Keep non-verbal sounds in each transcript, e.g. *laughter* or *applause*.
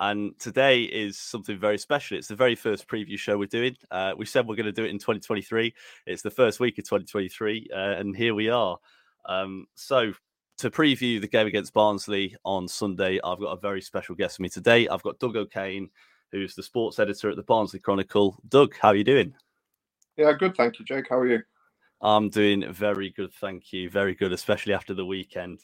And today is something very special. It's the very first preview show we're doing. Uh, we said we're going to do it in 2023. It's the first week of 2023, uh, and here we are. Um, so, to preview the game against Barnsley on Sunday, I've got a very special guest with me today. I've got Doug O'Kane, who's the sports editor at the Barnsley Chronicle. Doug, how are you doing? Yeah, good. Thank you, Jake. How are you? I'm doing very good. Thank you. Very good, especially after the weekend.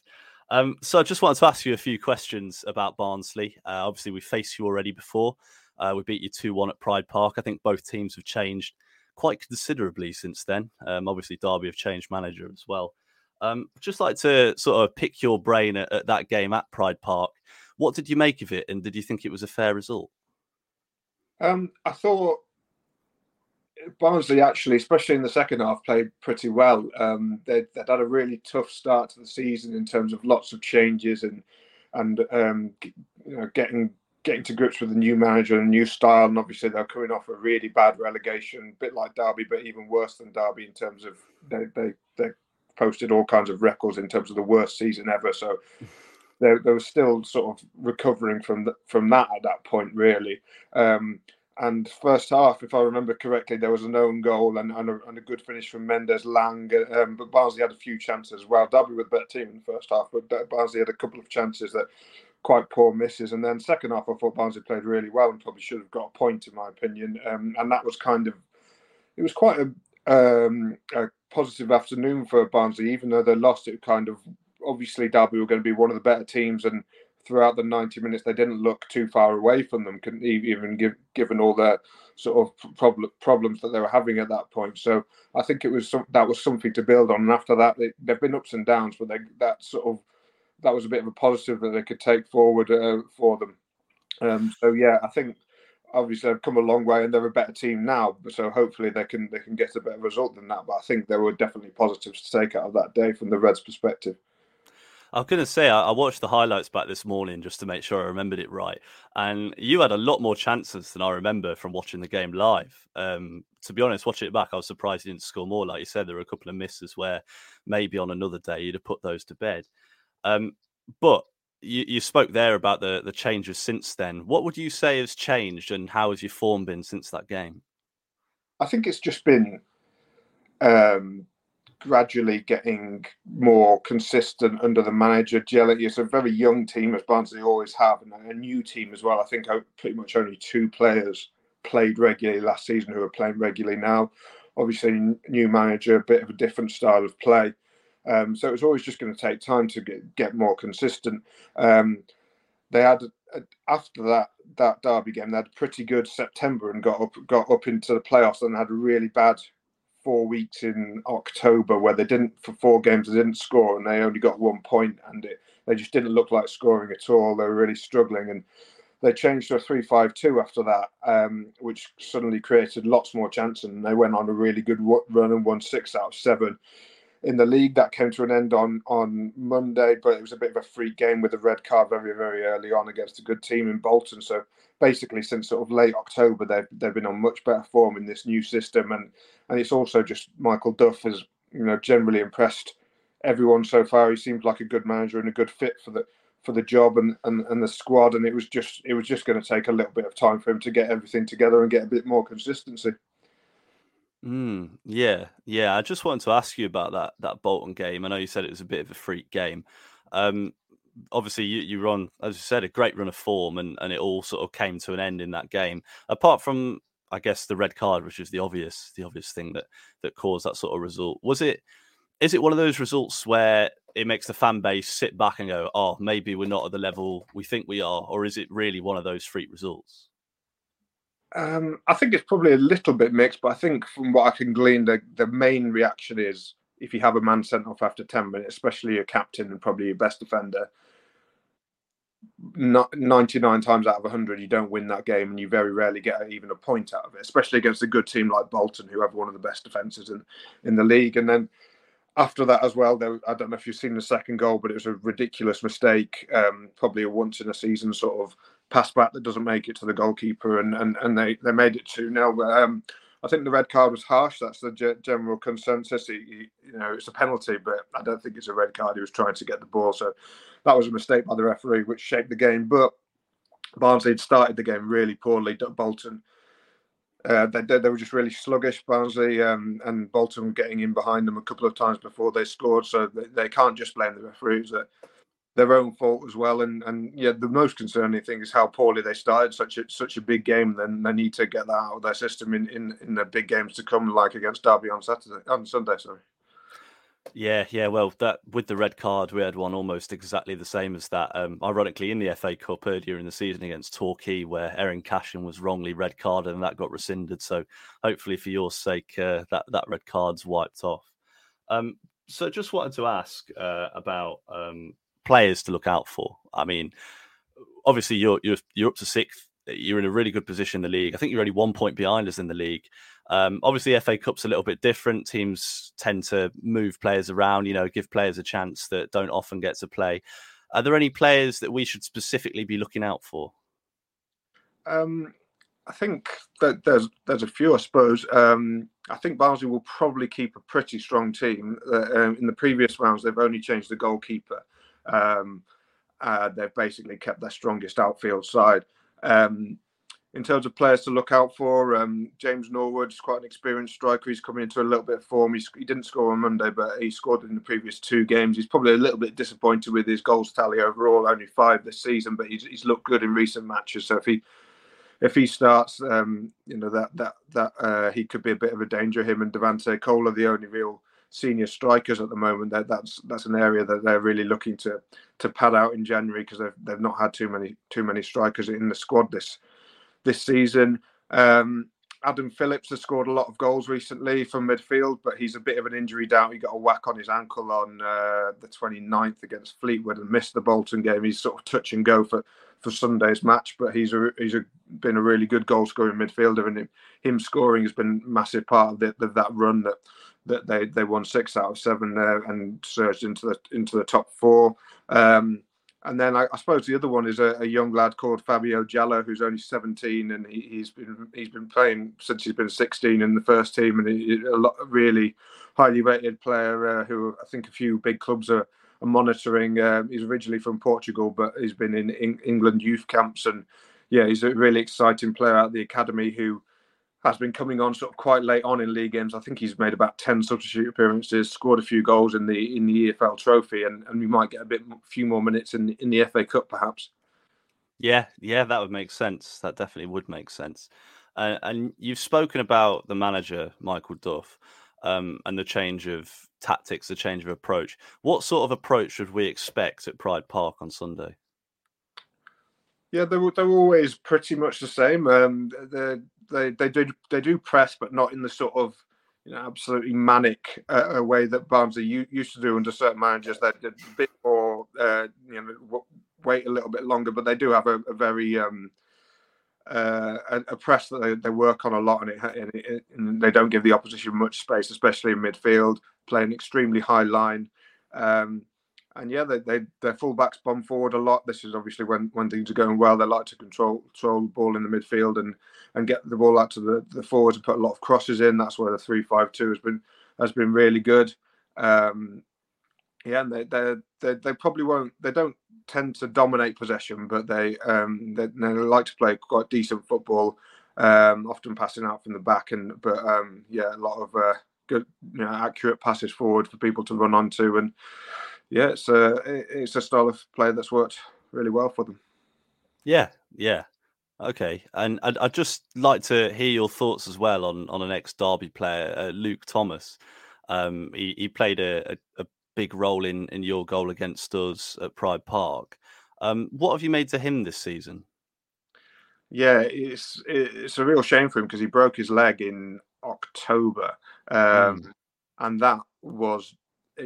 Um, so I just wanted to ask you a few questions about Barnsley. Uh, obviously, we faced you already before. Uh, we beat you 2 1 at Pride Park. I think both teams have changed quite considerably since then. Um, obviously, Derby have changed manager as well. Um, just like to sort of pick your brain at, at, that game at Pride Park. What did you make of it, and did you think it was a fair result? Um, I thought Barnsley actually, especially in the second half, played pretty well. Um, they'd, they'd, had a really tough start to the season in terms of lots of changes and and um, you know getting getting to grips with the new manager and new style. And obviously they're coming off a really bad relegation, a bit like Derby, but even worse than Derby in terms of they they, they posted all kinds of records in terms of the worst season ever. So. They, they were still sort of recovering from the, from that at that point, really. Um, and first half, if I remember correctly, there was an own goal and, and, a, and a good finish from Mendez-Laing. Um, but Barnsley had a few chances as well. Derby with a better team in the first half, but Barnsley had a couple of chances that quite poor misses. And then second half, I thought Barnsley played really well and probably should have got a point, in my opinion. Um, and that was kind of, it was quite a, um, a positive afternoon for Barnsley, even though they lost. It kind of obviously Derby were going to be one of the better teams and throughout the 90 minutes they didn't look too far away from them even give, given all the sort of problem, problems that they were having at that point. So i think it was some, that was something to build on. And after that they, they've been ups and downs but they, that sort of that was a bit of a positive that they could take forward uh, for them. Um, so yeah i think obviously they've come a long way and they're a better team now so hopefully they can they can get a better result than that. But i think there were definitely positives to take out of that day from the reds perspective I was going to say, I, watched the highlights back this morning just to make sure I remembered it right. And you had a lot more chances than I remember from watching the game live. Um, to be honest, watching it back, I was surprised you didn't score more. Like you said, there were a couple of misses where maybe on another day you'd have put those to bed. Um, but you, you spoke there about the, the changes since then. What would you say has changed and how has your form been since that game? I think it's just been um, gradually getting more consistent under the manager. Jelly is a very young team, as Barnsley always have, and a new team as well. I think pretty much only two players played regularly last season who are playing regularly now. Obviously, new manager, a bit of a different style of play. Um, so it was always just going to take time to get, get more consistent. Um, they had after that that derby game, they had a pretty good September and got up got up into the playoffs and had a really bad four weeks in October where they didn't for four games they didn't score and they only got one point and it, they just didn't look like scoring at all. They were really struggling and they changed to a three-five-two after that, um, which suddenly created lots more chances and they went on a really good run and won six out of seven in the league. That came to an end on on Monday, but it was a bit of a freak game with a red card very very early on against a good team in Bolton. So basically, since sort of late October, they've they've been on much better form in this new system, and and it's also just Michael Duff has you know generally impressed everyone so far. He seems like a good manager and a good fit for the for the job and, and, and the squad and it was just it was just going to take a little bit of time for him to get everything together and get a bit more consistency. Mm, yeah, yeah. I just wanted to ask you about that that Bolton game. I know you said it was a bit of a freak game. Um, obviously, you, you run, as you said, a great run of form, and, and it all sort of came to an end in that game. Apart from, I guess, the red card, which is the obvious the obvious thing that that caused that sort of result. Was it? Is it one of those results where it makes the fan base sit back and go, "Oh, maybe we're not at the level we think we are," or is it really one of those freak results? Um, I think it's probably a little bit mixed, but I think from what I can glean, the, the main reaction is if you have a man sent off after 10 minutes, especially your captain and probably your best defender, 99 times out of 100, you don't win that game and you very rarely get even a point out of it, especially against a good team like Bolton, who have one of the best defences in, in the league. And then after that as well, there, I don't know if you've seen the second goal, but it was a ridiculous mistake, um, probably a once in a season sort of pass back that doesn't make it to the goalkeeper, and and, and they, they made it 2 0. Um, I think the red card was harsh. That's the g- general consensus. He, he, you know, it's a penalty, but I don't think it's a red card. He was trying to get the ball, so that was a mistake by the referee, which shaped the game. But Barnsley had started the game really poorly. Bolton, uh, they, they were just really sluggish, Barnsley, um, and Bolton getting in behind them a couple of times before they scored. So they, they can't just blame the referees. Their own fault as well. And and yeah, the most concerning thing is how poorly they started such a such a big game. Then they need to get that out of their system in in, in the big games to come, like against Derby on Saturday on Sunday. Sorry. Yeah, yeah. Well, that with the red card, we had one almost exactly the same as that. Um, ironically, in the FA Cup earlier in the season against Torquay, where Eiran Cashin was wrongly red carded and that got rescinded. So, hopefully, for your sake, uh, that that red card's wiped off. Um, so, just wanted to ask uh, about um, players to look out for. I mean, obviously you're you're you're up to sixth. You're in a really good position in the league. I think you're only one point behind us in the league. Um, obviously, FA Cup's a little bit different. Teams tend to move players around, you know, give players a chance that don't often get to play. Are there any players that we should specifically be looking out for? Um, I think that there's there's a few, I suppose. Um, I think Barnsley will probably keep a pretty strong team. Uh, um, in the previous rounds, they've only changed the goalkeeper. Um, uh, they've basically kept their strongest outfield side. Um, in terms of players to look out for, um, James Norwood's quite an experienced striker. He's coming into a little bit of form. He didn't score on Monday, but he scored in the previous two games. He's probably a little bit disappointed with his goals tally overall, only five this season, but he's, he's looked good in recent matches. So if he if he starts, um, you know that that that uh, he could be a bit of a danger. Him and Devante Cole are the only real senior strikers at the moment. That that's that's an area that they're really looking to to pad out in January because they've they've not had too many too many strikers in the squad this this season. Um, Adam Phillips has scored a lot of goals recently from midfield, but he's a bit of an injury doubt. He got a whack on his ankle on uh, the 29th against Fleetwood and missed the Bolton game. He's sort of touch and go for, for Sunday's match, but he's a, he's a, been a really good goal scoring midfielder, and him, scoring has been massive part of, the, of that run that that they they won six out of seven there and surged into the into the top four. Um, and then I, I, suppose the other one is a, a, young lad called Fabio Jalo, who's only 17, and he, has been he's been playing since he's been 16 in the first team, and he, a lot, really highly rated player uh, who I think a few big clubs are, are monitoring. Uh, he's originally from Portugal, but he's been in, in England youth camps, and yeah, he's a really exciting player of the academy who has been coming on sort of quite late on in league games. I think he's made about ten substitute appearances, scored a few goals in the in the EFL Trophy, and, and we might get a bit few more minutes in in the FA Cup perhaps. Yeah, yeah, that would make sense. That definitely would make sense. Uh, and you've spoken about the manager Michael Duff um, and the change of tactics, the change of approach. What sort of approach should we expect at Pride Park on Sunday? Yeah, they're, they're always pretty much the same. Um, they're they they do they do press, but not in the sort of you know absolutely manic uh, way that Barnsley used to do under certain managers. They did a bit more, uh, you know, wait a little bit longer, but they do have a, a very um, uh, a, a, press that they, they work on a lot, and, it, and, it, and, they don't give the opposition much space, especially in midfield, playing extremely high line. Um, and yeah, they, they their fullbacks bomb forward a lot. This is obviously when when things are going well. They like to control control the ball in the midfield and and get the ball out to the, the forwards and put a lot of crosses in. That's where the three five two has been has been really good. Um, yeah, and they, they they they probably won't. They don't tend to dominate possession, but they um they, they like to play quite decent football. Um, often passing out from the back, and but um yeah, a lot of uh, good you know accurate passes forward for people to run onto and yeah, it's a it's a style of play that's worked really well for them. Yeah, yeah, okay. And I'd, I'd just like to hear your thoughts as well on on an ex Derby player, uh, Luke Thomas. Um, he, he played a, a, a, big role in in your goal against us at Pride Park. Um, what have you made to him this season? Yeah, it's it's a real shame for him because he broke his leg in October, um, mm. and that was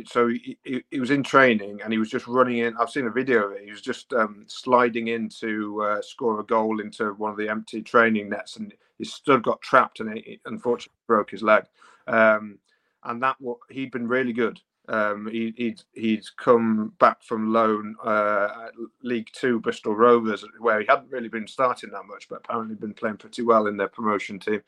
so he, he, he, was in training and he was just running in. I've seen a video of it. He was just um, sliding in to uh, score a goal into one of the empty training nets, and he still got trapped and he unfortunately broke his leg. Um, and that he'd been really good. Um, he, would he'd come back from loan uh, at League Two Bristol Rovers, where he hadn't really been starting that much, but apparently been playing pretty well in their promotion team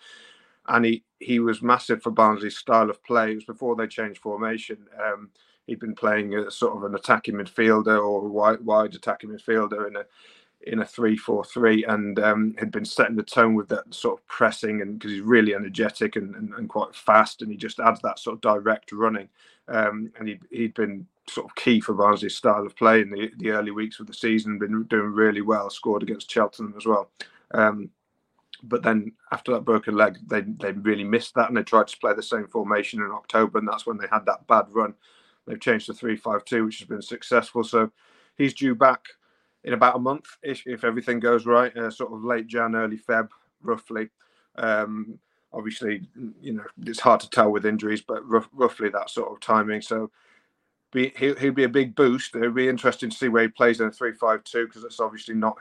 and he he was massive for Barnsley's style of play. It was before they changed formation. Um, he'd been playing as sort of an attacking midfielder or wide, wide attacking midfielder in a in a three four three, and um, had been setting the tone with that sort of pressing, and because he's really energetic and, and, and, quite fast, and he just adds that sort of direct running. Um, and he he'd been sort of key for Barnsley's style of play in the, the early weeks of the season, been doing really well, scored against Cheltenham as well. Um, but then after that broken leg, they they really missed that, and they tried to play the same formation in October, and that's when they had that bad run. They've changed to three five two, which has been successful. So he's due back in about a month if, if everything goes right, uh, sort of late Jan, early Feb, roughly. Um, obviously, you know it's hard to tell with injuries, but rough, roughly that sort of timing. So. Be, he'll, he'll be a big boost. It'll be interesting to see where he plays in a three-five-two because it's obviously not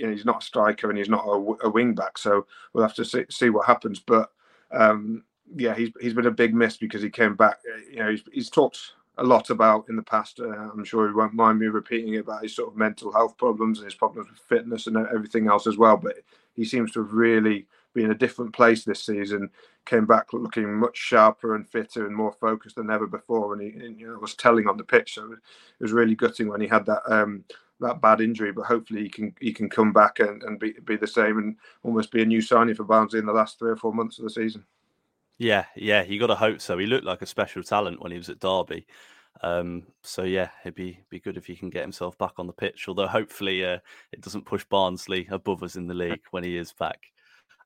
you know he's not a striker and he's not a, a wing back, so we'll have to see, see what happens. But um, yeah, he's he's been a big miss because he came back. You know, he's, he's talked a lot about in the past. Uh, I'm sure he won't mind me repeating it about his sort of mental health problems and his problems with fitness and everything else as well. But he seems to have really been in a different place this season. Came back looking much sharper and fitter and more focused than ever before, and he and, you know, was telling on the pitch. So it was really gutting when he had that um, that bad injury, but hopefully he can he can come back and, and be be the same and almost be a new signing for Barnsley in the last three or four months of the season. Yeah, yeah, you got to hope so. He looked like a special talent when he was at Derby. Um, so yeah, it'd be be good if he can get himself back on the pitch. Although hopefully uh, it doesn't push Barnsley above us in the league when he is back.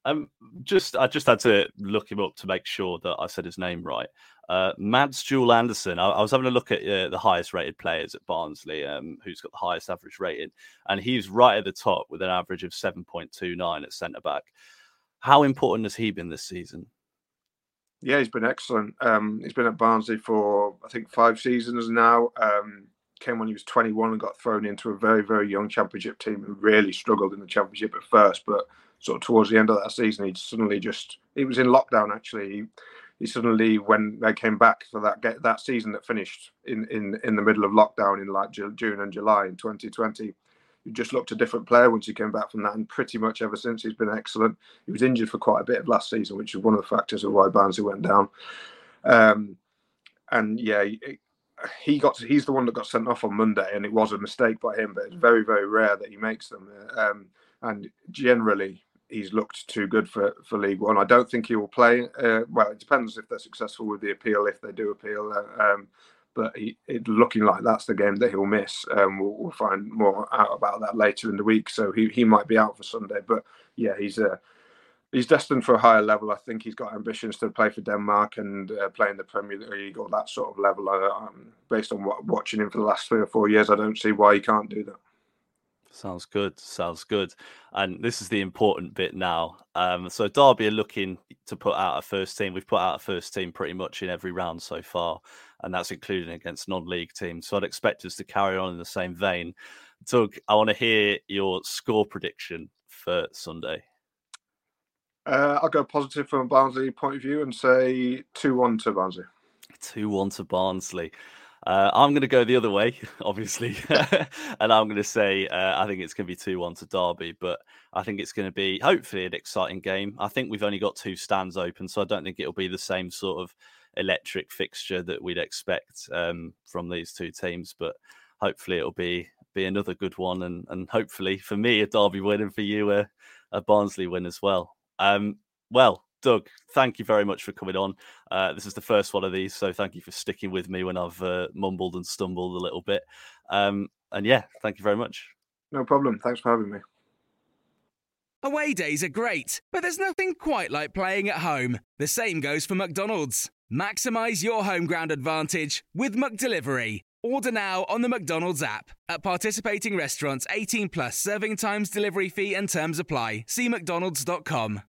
Um, just I just had to look him up to make sure that I said his name right. Uh, Mads Juul Andersen. I, I, was having a look at uh, the highest rated players at Barnsley, um, who's got the highest average rating, and he's right at the top with an average of seven point two nine at centre back. How important has he been this season? Yeah, he's been excellent. Um, he's been at Barnsley for I think five seasons now. Um, came when he was 21 and got thrown into a very very young championship team who really struggled in the championship at first, but sort of towards the end of that season, he suddenly just he was in lockdown actually. He, he suddenly when they came back for that get that season that finished in in in the middle of lockdown in like June and July in 2020 he just looked a different player once he came back from that and pretty much ever since he's been excellent. He was injured for quite a bit of last season which is one of the factors of why Barnsley went down. Um, and yeah he, he got he's the one that got sent off on Monday and it was a mistake by him but it's very very rare that he makes them. Um, and generally he's looked too good for, for League One. I don't think he will play. Uh, well, it depends if they're successful with the appeal, if they do appeal. Uh, um, but he, it looking like that's the game that he'll miss. Um, we'll, we'll, find more out about that later in the week. So he, he might be out for Sunday. But yeah, he's uh, he's destined for a higher level. I think he's got ambitions to play for Denmark and uh, play in the Premier League or that sort of level. Uh, um, based on what, watching him for the last three or four years, I don't see why he can't do that. Sounds good. Sounds good. And this is the important bit now. Um, so Derby are looking to put out a first team. We've put out a first team pretty much in every round so far, and that's including against non-league teams. So I'd expect us to carry on in the same vein. Doug, I want to hear your score prediction for Sunday. Uh, I'll go positive from a Barnsley point of view and say two-one to Barnsley. Two-one to Barnsley. Uh, I'm going to go the other way, *laughs* obviously, *laughs* *laughs* and I'm going to say uh, I think it's going to be 2 1 to Derby, but I think it's going to be hopefully an exciting game. I think we've only got two stands open, so I don't think it'll be the same sort of electric fixture that we'd expect um, from these two teams, but hopefully it'll be be another good one, and and hopefully for me a Derby win, and for you a, a Barnsley win as well. Um, well, Doug, thank you very much for coming on. Uh, this is the first one of these, so thank you for sticking with me when I've uh, mumbled and stumbled a little bit. Um, and yeah, thank you very much. No problem. Thanks for having me. Away days are great, but there's nothing quite like playing at home. The same goes for McDonald's. Maximize your home ground advantage with McDelivery. Order now on the McDonald's app. At participating restaurants, 18 plus serving times, delivery fee, and terms apply. See McDonald's.com.